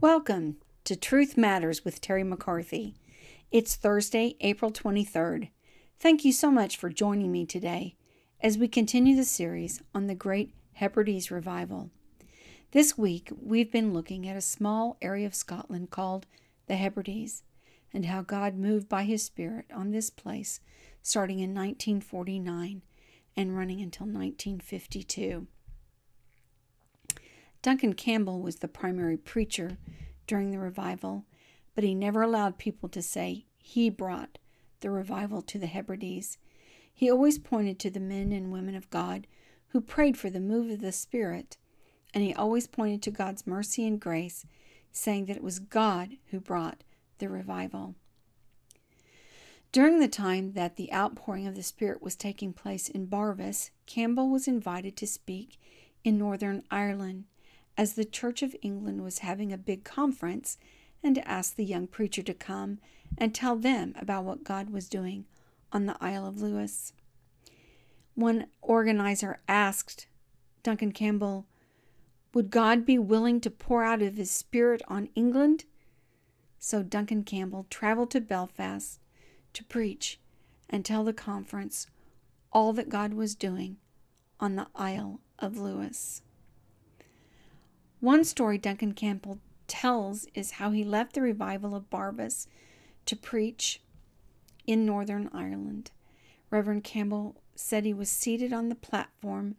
Welcome to Truth Matters with Terry McCarthy. It's Thursday, April 23rd. Thank you so much for joining me today as we continue the series on the Great Hebrides Revival. This week, we've been looking at a small area of Scotland called the Hebrides and how God moved by His Spirit on this place starting in 1949 and running until 1952. Duncan Campbell was the primary preacher during the revival, but he never allowed people to say he brought the revival to the Hebrides. He always pointed to the men and women of God who prayed for the move of the Spirit, and he always pointed to God's mercy and grace, saying that it was God who brought the revival. During the time that the outpouring of the Spirit was taking place in Barvas, Campbell was invited to speak in Northern Ireland as the Church of England was having a big conference and asked the young preacher to come and tell them about what God was doing on the Isle of Lewis. One organizer asked Duncan Campbell, Would God be willing to pour out of his Spirit on England? So Duncan Campbell traveled to Belfast to preach and tell the conference all that God was doing on the Isle of Lewis. One story Duncan Campbell tells is how he left the revival of Barvas to preach in Northern Ireland. Reverend Campbell said he was seated on the platform,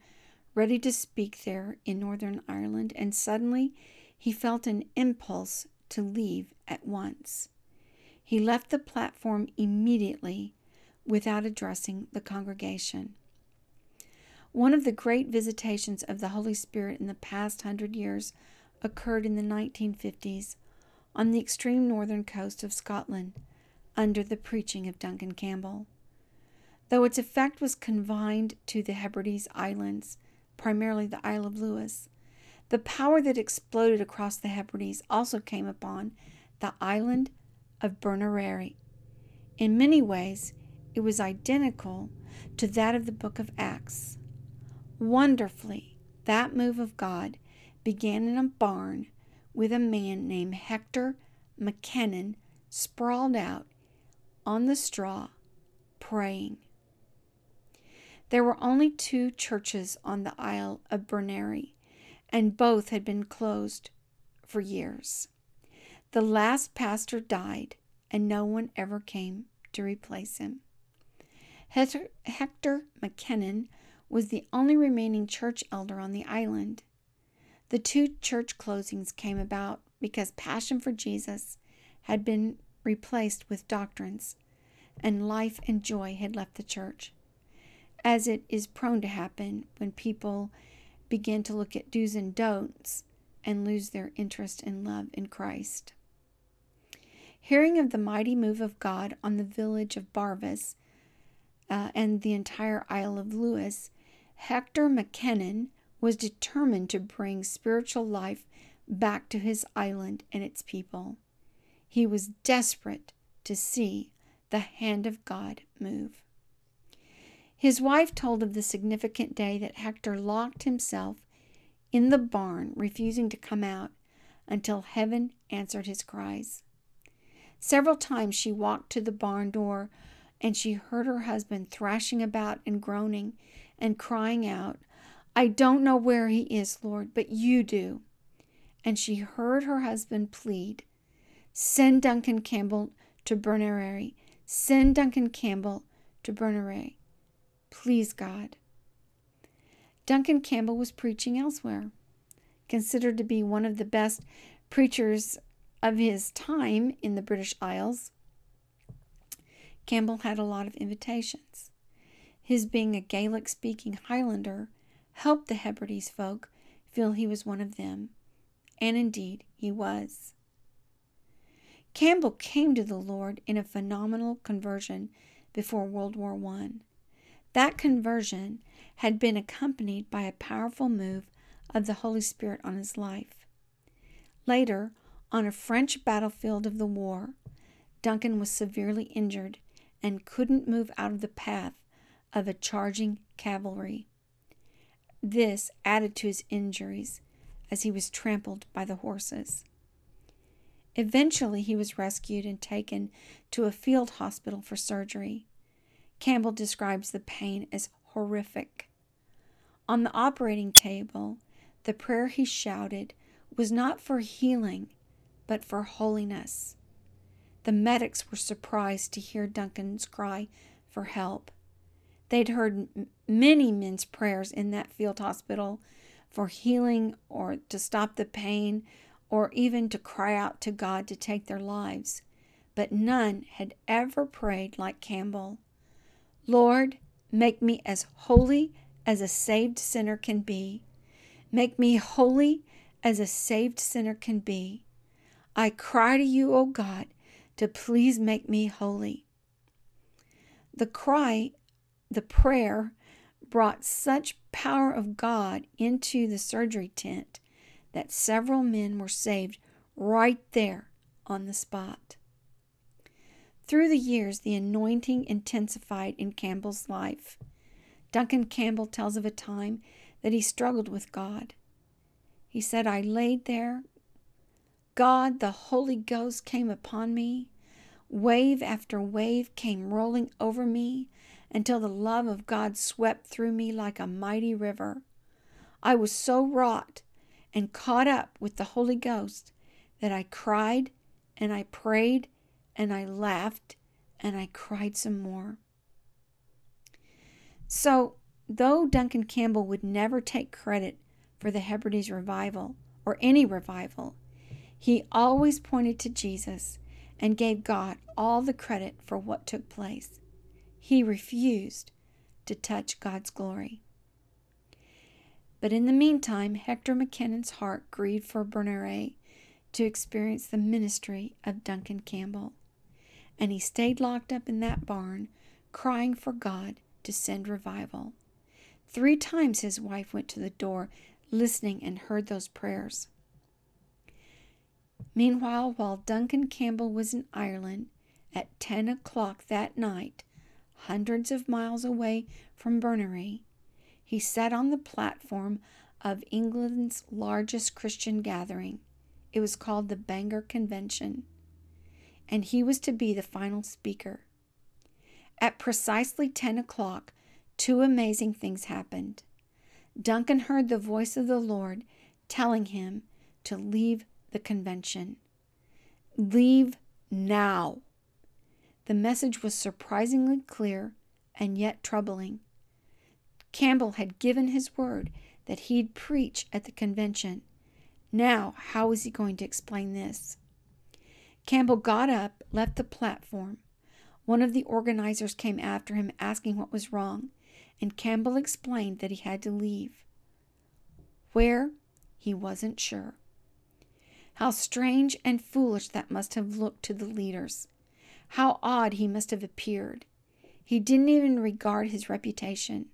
ready to speak there in Northern Ireland, and suddenly he felt an impulse to leave at once. He left the platform immediately without addressing the congregation. One of the great visitations of the Holy Spirit in the past hundred years occurred in the 1950s on the extreme northern coast of Scotland under the preaching of Duncan Campbell. Though its effect was confined to the Hebrides Islands, primarily the Isle of Lewis, the power that exploded across the Hebrides also came upon the island of Berneray. In many ways, it was identical to that of the book of Acts. Wonderfully, that move of God began in a barn with a man named Hector McKinnon sprawled out on the straw praying. There were only two churches on the Isle of Berneray, and both had been closed for years. The last pastor died, and no one ever came to replace him. Hector, Hector McKinnon was the only remaining church elder on the island. The two church closings came about because passion for Jesus had been replaced with doctrines, and life and joy had left the church, as it is prone to happen when people begin to look at do's and don'ts and lose their interest and love in Christ. Hearing of the mighty move of God on the village of Barvas uh, and the entire Isle of Lewis, Hector McKinnon was determined to bring spiritual life back to his island and its people. He was desperate to see the hand of God move. His wife told of the significant day that Hector locked himself in the barn, refusing to come out until heaven answered his cries. Several times she walked to the barn door and she heard her husband thrashing about and groaning and crying out, I don't know where he is, Lord, but you do. And she heard her husband plead, Send Duncan Campbell to Berneray. Send Duncan Campbell to Berneray. Please, God. Duncan Campbell was preaching elsewhere, considered to be one of the best preachers of his time in the British Isles. Campbell had a lot of invitations. His being a Gaelic speaking Highlander helped the Hebrides folk feel he was one of them, and indeed he was. Campbell came to the Lord in a phenomenal conversion before World War I. That conversion had been accompanied by a powerful move of the Holy Spirit on his life. Later, on a French battlefield of the war, Duncan was severely injured and couldn't move out of the path of a charging cavalry. This added to his injuries as he was trampled by the horses. Eventually, he was rescued and taken to a field hospital for surgery. Campbell describes the pain as horrific. On the operating table, the prayer he shouted was not for healing, but for holiness. The medics were surprised to hear Duncan's cry for help. They'd heard many men's prayers in that field hospital for healing or to stop the pain or even to cry out to God to take their lives, but none had ever prayed like Campbell. Lord, make me as holy as a saved sinner can be. Make me holy as a saved sinner can be. I cry to you, O God, to please make me holy. The cry, the prayer, brought such power of God into the surgery tent that several men were saved right there on the spot. Through the years, the anointing intensified in Campbell's life. Duncan Campbell tells of a time that he struggled with God. He said, I laid there. God, the Holy Ghost, came upon me. Wave after wave came rolling over me until the love of God swept through me like a mighty river. I was so wrought and caught up with the Holy Ghost that I cried and I prayed and I laughed and I cried some more. So, though Duncan Campbell would never take credit for the Hebrides revival or any revival, he always pointed to Jesus and gave God all the credit for what took place. He refused to touch God's glory. But in the meantime, Hector McKinnon's heart grieved for Berneray to experience the ministry of Duncan Campbell. And he stayed locked up in that barn, crying for God to send revival. Three times his wife went to the door, listening, and heard those prayers. Meanwhile, while Duncan Campbell was in Ireland at ten o'clock that night, hundreds of miles away from Berneray, he sat on the platform of England's largest Christian gathering. It was called the Bangor Convention, and he was to be the final speaker. At precisely 10 o'clock, two amazing things happened. Duncan heard the voice of the Lord telling him to leave the convention. Leave now. The message was surprisingly clear and yet troubling. Campbell had given his word that he'd preach at the convention. Now, how was he going to explain this? Campbell got up, left the platform. One of the organizers came after him asking what was wrong, and Campbell explained that he had to leave. Where? He wasn't sure. How strange and foolish that must have looked to the leaders. How odd he must have appeared. He didn't even regard his reputation.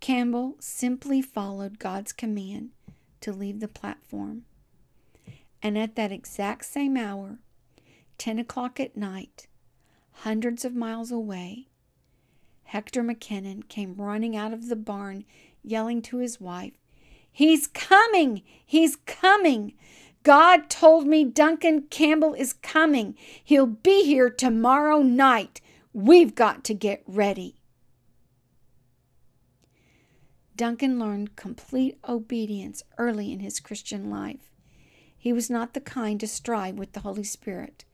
Campbell simply followed God's command to leave the platform. And at that exact same hour, 10 o'clock at night, hundreds of miles away, Hector McKinnon came running out of the barn, yelling to his wife, He's coming! He's coming! God told me Duncan Campbell is coming. He'll be here tomorrow night. We've got to get ready. Duncan learned complete obedience early in his Christian life. He was not the kind to strive with the Holy Spirit,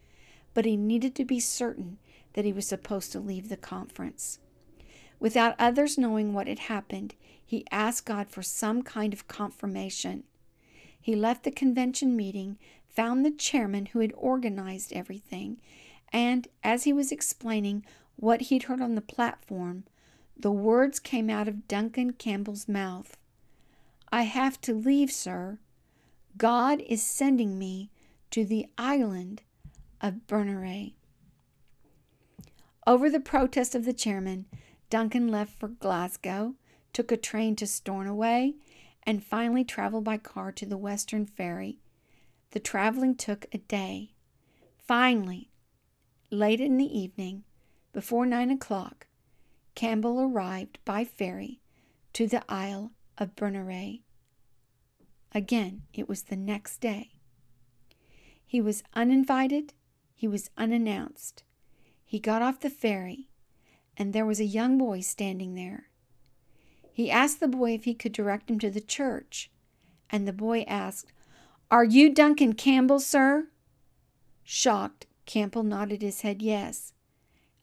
but he needed to be certain that he was supposed to leave the conference. Without others knowing what had happened, he asked God for some kind of confirmation. He left the convention meeting, found the chairman who had organized everything, and as he was explaining what he'd heard on the platform, the words came out of Duncan Campbell's mouth I have to leave, sir. God is sending me to the island of Berneray. Over the protest of the chairman, Duncan left for Glasgow, took a train to Stornoway, and finally traveled by car to the Western Ferry. The traveling took a day. Finally, late in the evening, before nine o'clock, Campbell arrived by ferry to the Isle of Berneray. Again, it was the next day. He was uninvited, he was unannounced. He got off the ferry, and there was a young boy standing there. He asked the boy if he could direct him to the church, and the boy asked, Are you Duncan Campbell, sir? Shocked, Campbell nodded his head yes,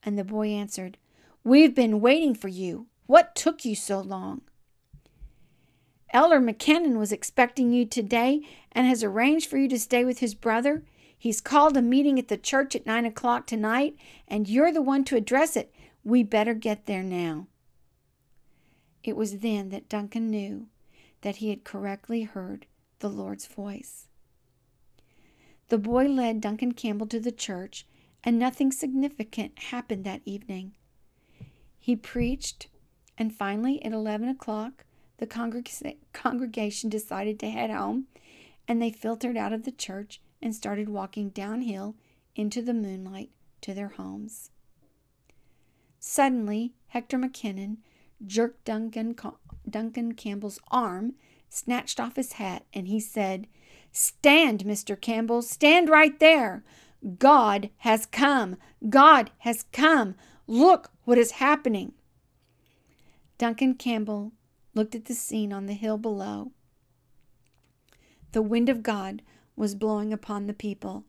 and the boy answered, We've been waiting for you. What took you so long? Elder McKinnon was expecting you today and has arranged for you to stay with his brother. He's called a meeting at the church at nine o'clock tonight, and you're the one to address it. We better get there now. It was then that Duncan knew that he had correctly heard the Lord's voice. The boy led Duncan Campbell to the church, and nothing significant happened that evening. He preached, and finally, at eleven o'clock, the congreg- congregation decided to head home, and they filtered out of the church and started walking downhill into the moonlight to their homes. Suddenly, Hector McKinnon jerked Duncan, Duncan Campbell's arm, snatched off his hat, and he said, Stand, Mr. Campbell, stand right there. God has come. God has come. Look what is happening. Duncan Campbell looked at the scene on the hill below. The wind of God was blowing upon the people.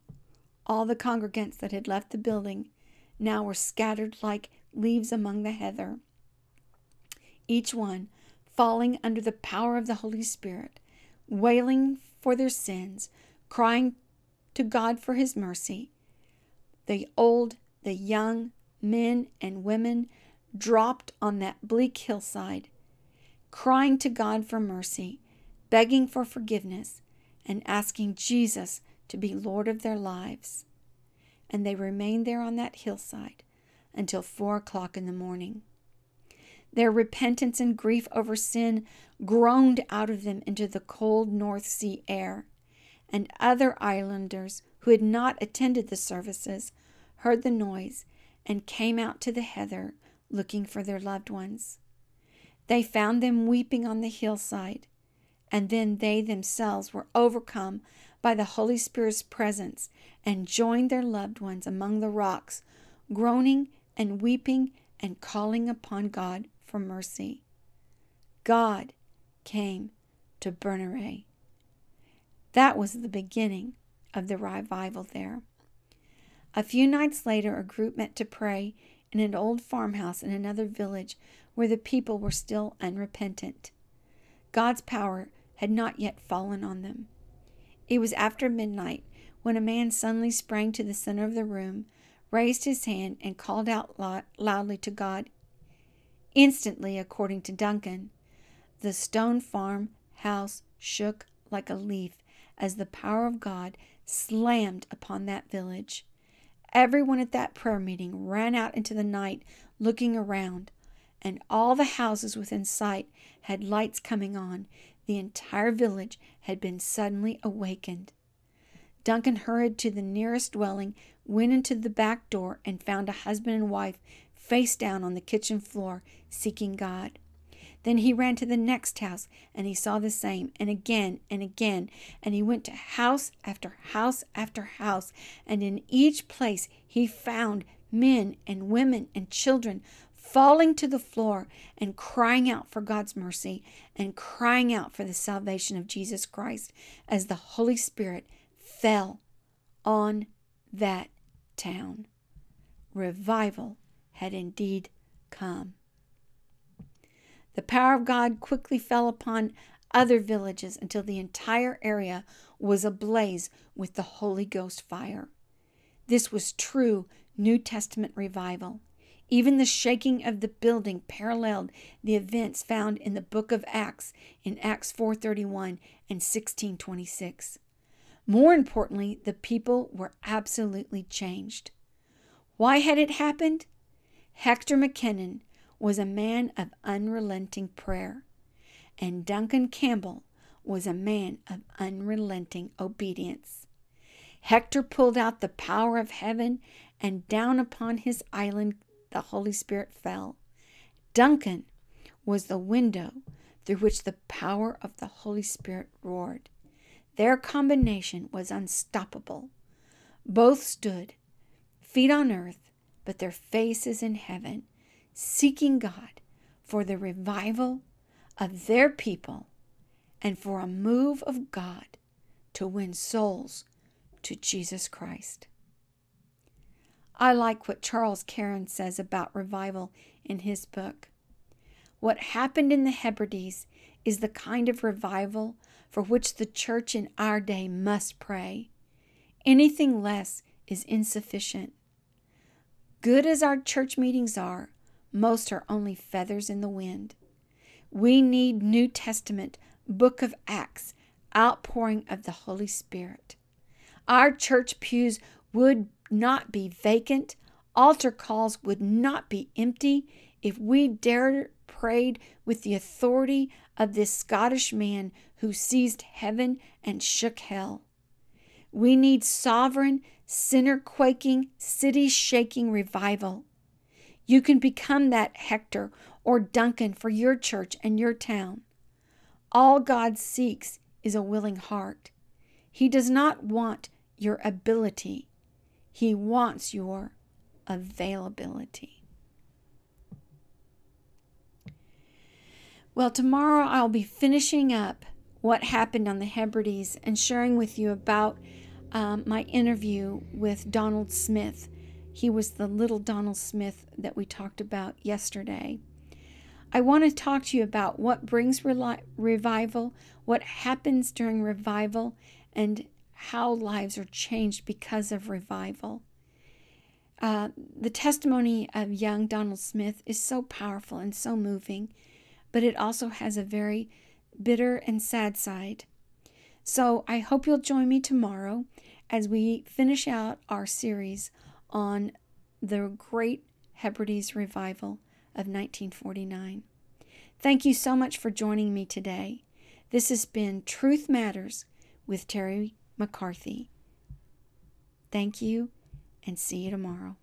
All the congregants that had left the building now were scattered like leaves among the heather. Each one falling under the power of the Holy Spirit, wailing for their sins, crying to God for his mercy. The old, the young, men and women dropped on that bleak hillside, crying to God for mercy, begging for forgiveness, and asking Jesus to be Lord of their lives. And they remained there on that hillside until four o'clock in the morning. Their repentance and grief over sin groaned out of them into the cold North Sea air, and other islanders who had not attended the services heard the noise and came out to the heather looking for their loved ones. They found them weeping on the hillside, and then they themselves were overcome by the Holy Spirit's presence and joined their loved ones among the rocks, groaning and weeping and calling upon God for mercy. God came to Berneray. That was the beginning of the revival there. A few nights later, a group met to pray in an old farmhouse in another village where the people were still unrepentant. God's power had not yet fallen on them. It was after midnight when a man suddenly sprang to the center of the room, raised his hand, and called out loudly to God. Instantly, according to Duncan, the stone farm house shook like a leaf as the power of God slammed upon that village. Everyone at that prayer meeting ran out into the night looking around, and all the houses within sight had lights coming on. The entire village had been suddenly awakened. Duncan hurried to the nearest dwelling, went into the back door, and found a husband and wife face down on the kitchen floor, seeking God. Then he ran to the next house and he saw the same, and again and again. And he went to house after house after house, and in each place he found men and women and children falling to the floor and crying out for God's mercy and crying out for the salvation of Jesus Christ as the Holy Spirit fell on that town. Revival had indeed come. The power of God quickly fell upon other villages until the entire area was ablaze with the Holy Ghost fire. This was true New Testament revival. Even the shaking of the building paralleled the events found in the book of Acts in Acts 4:31 and 16:26. More importantly, the people were absolutely changed. Why had it happened? Hector McKinnon was a man of unrelenting prayer, and Duncan Campbell was a man of unrelenting obedience. Hector pulled out the power of heaven, and down upon his island the Holy Spirit fell. Duncan was the window through which the power of the Holy Spirit roared. Their combination was unstoppable. Both stood, feet on earth, but their faces in heaven, seeking God for the revival of their people and for a move of God to win souls to Jesus Christ. I like what Charles Carrin says about revival in his book. What happened in the Hebrides is the kind of revival for which the church in our day must pray. Anything less is insufficient. Good as our church meetings are, most are only feathers in the wind. We need New Testament, book of Acts, outpouring of the Holy Spirit. Our church pews would not be vacant, altar calls would not be empty if we dared prayed with the authority of this Scottish man who seized heaven and shook hell. We need sovereign, sinner quaking, city shaking revival. You can become that Hector or Duncan for your church and your town. All God seeks is a willing heart. He does not want your ability, He wants your availability. Well, tomorrow I'll be finishing up what happened on the Hebrides and sharing with you about um, my interview with Donald Smith. He was the little Donald Smith that we talked about yesterday. I want to talk to you about what brings reli- revival, what happens during revival, and how lives are changed because of revival. Uh, the testimony of young Donald Smith is so powerful and so moving, but it also has a very bitter and sad side. So I hope you'll join me tomorrow as we finish out our series on the Great Hebrides Revival of 1949. Thank you so much for joining me today. This has been Truth Matters with Terry McCarthy. Thank you and see you tomorrow.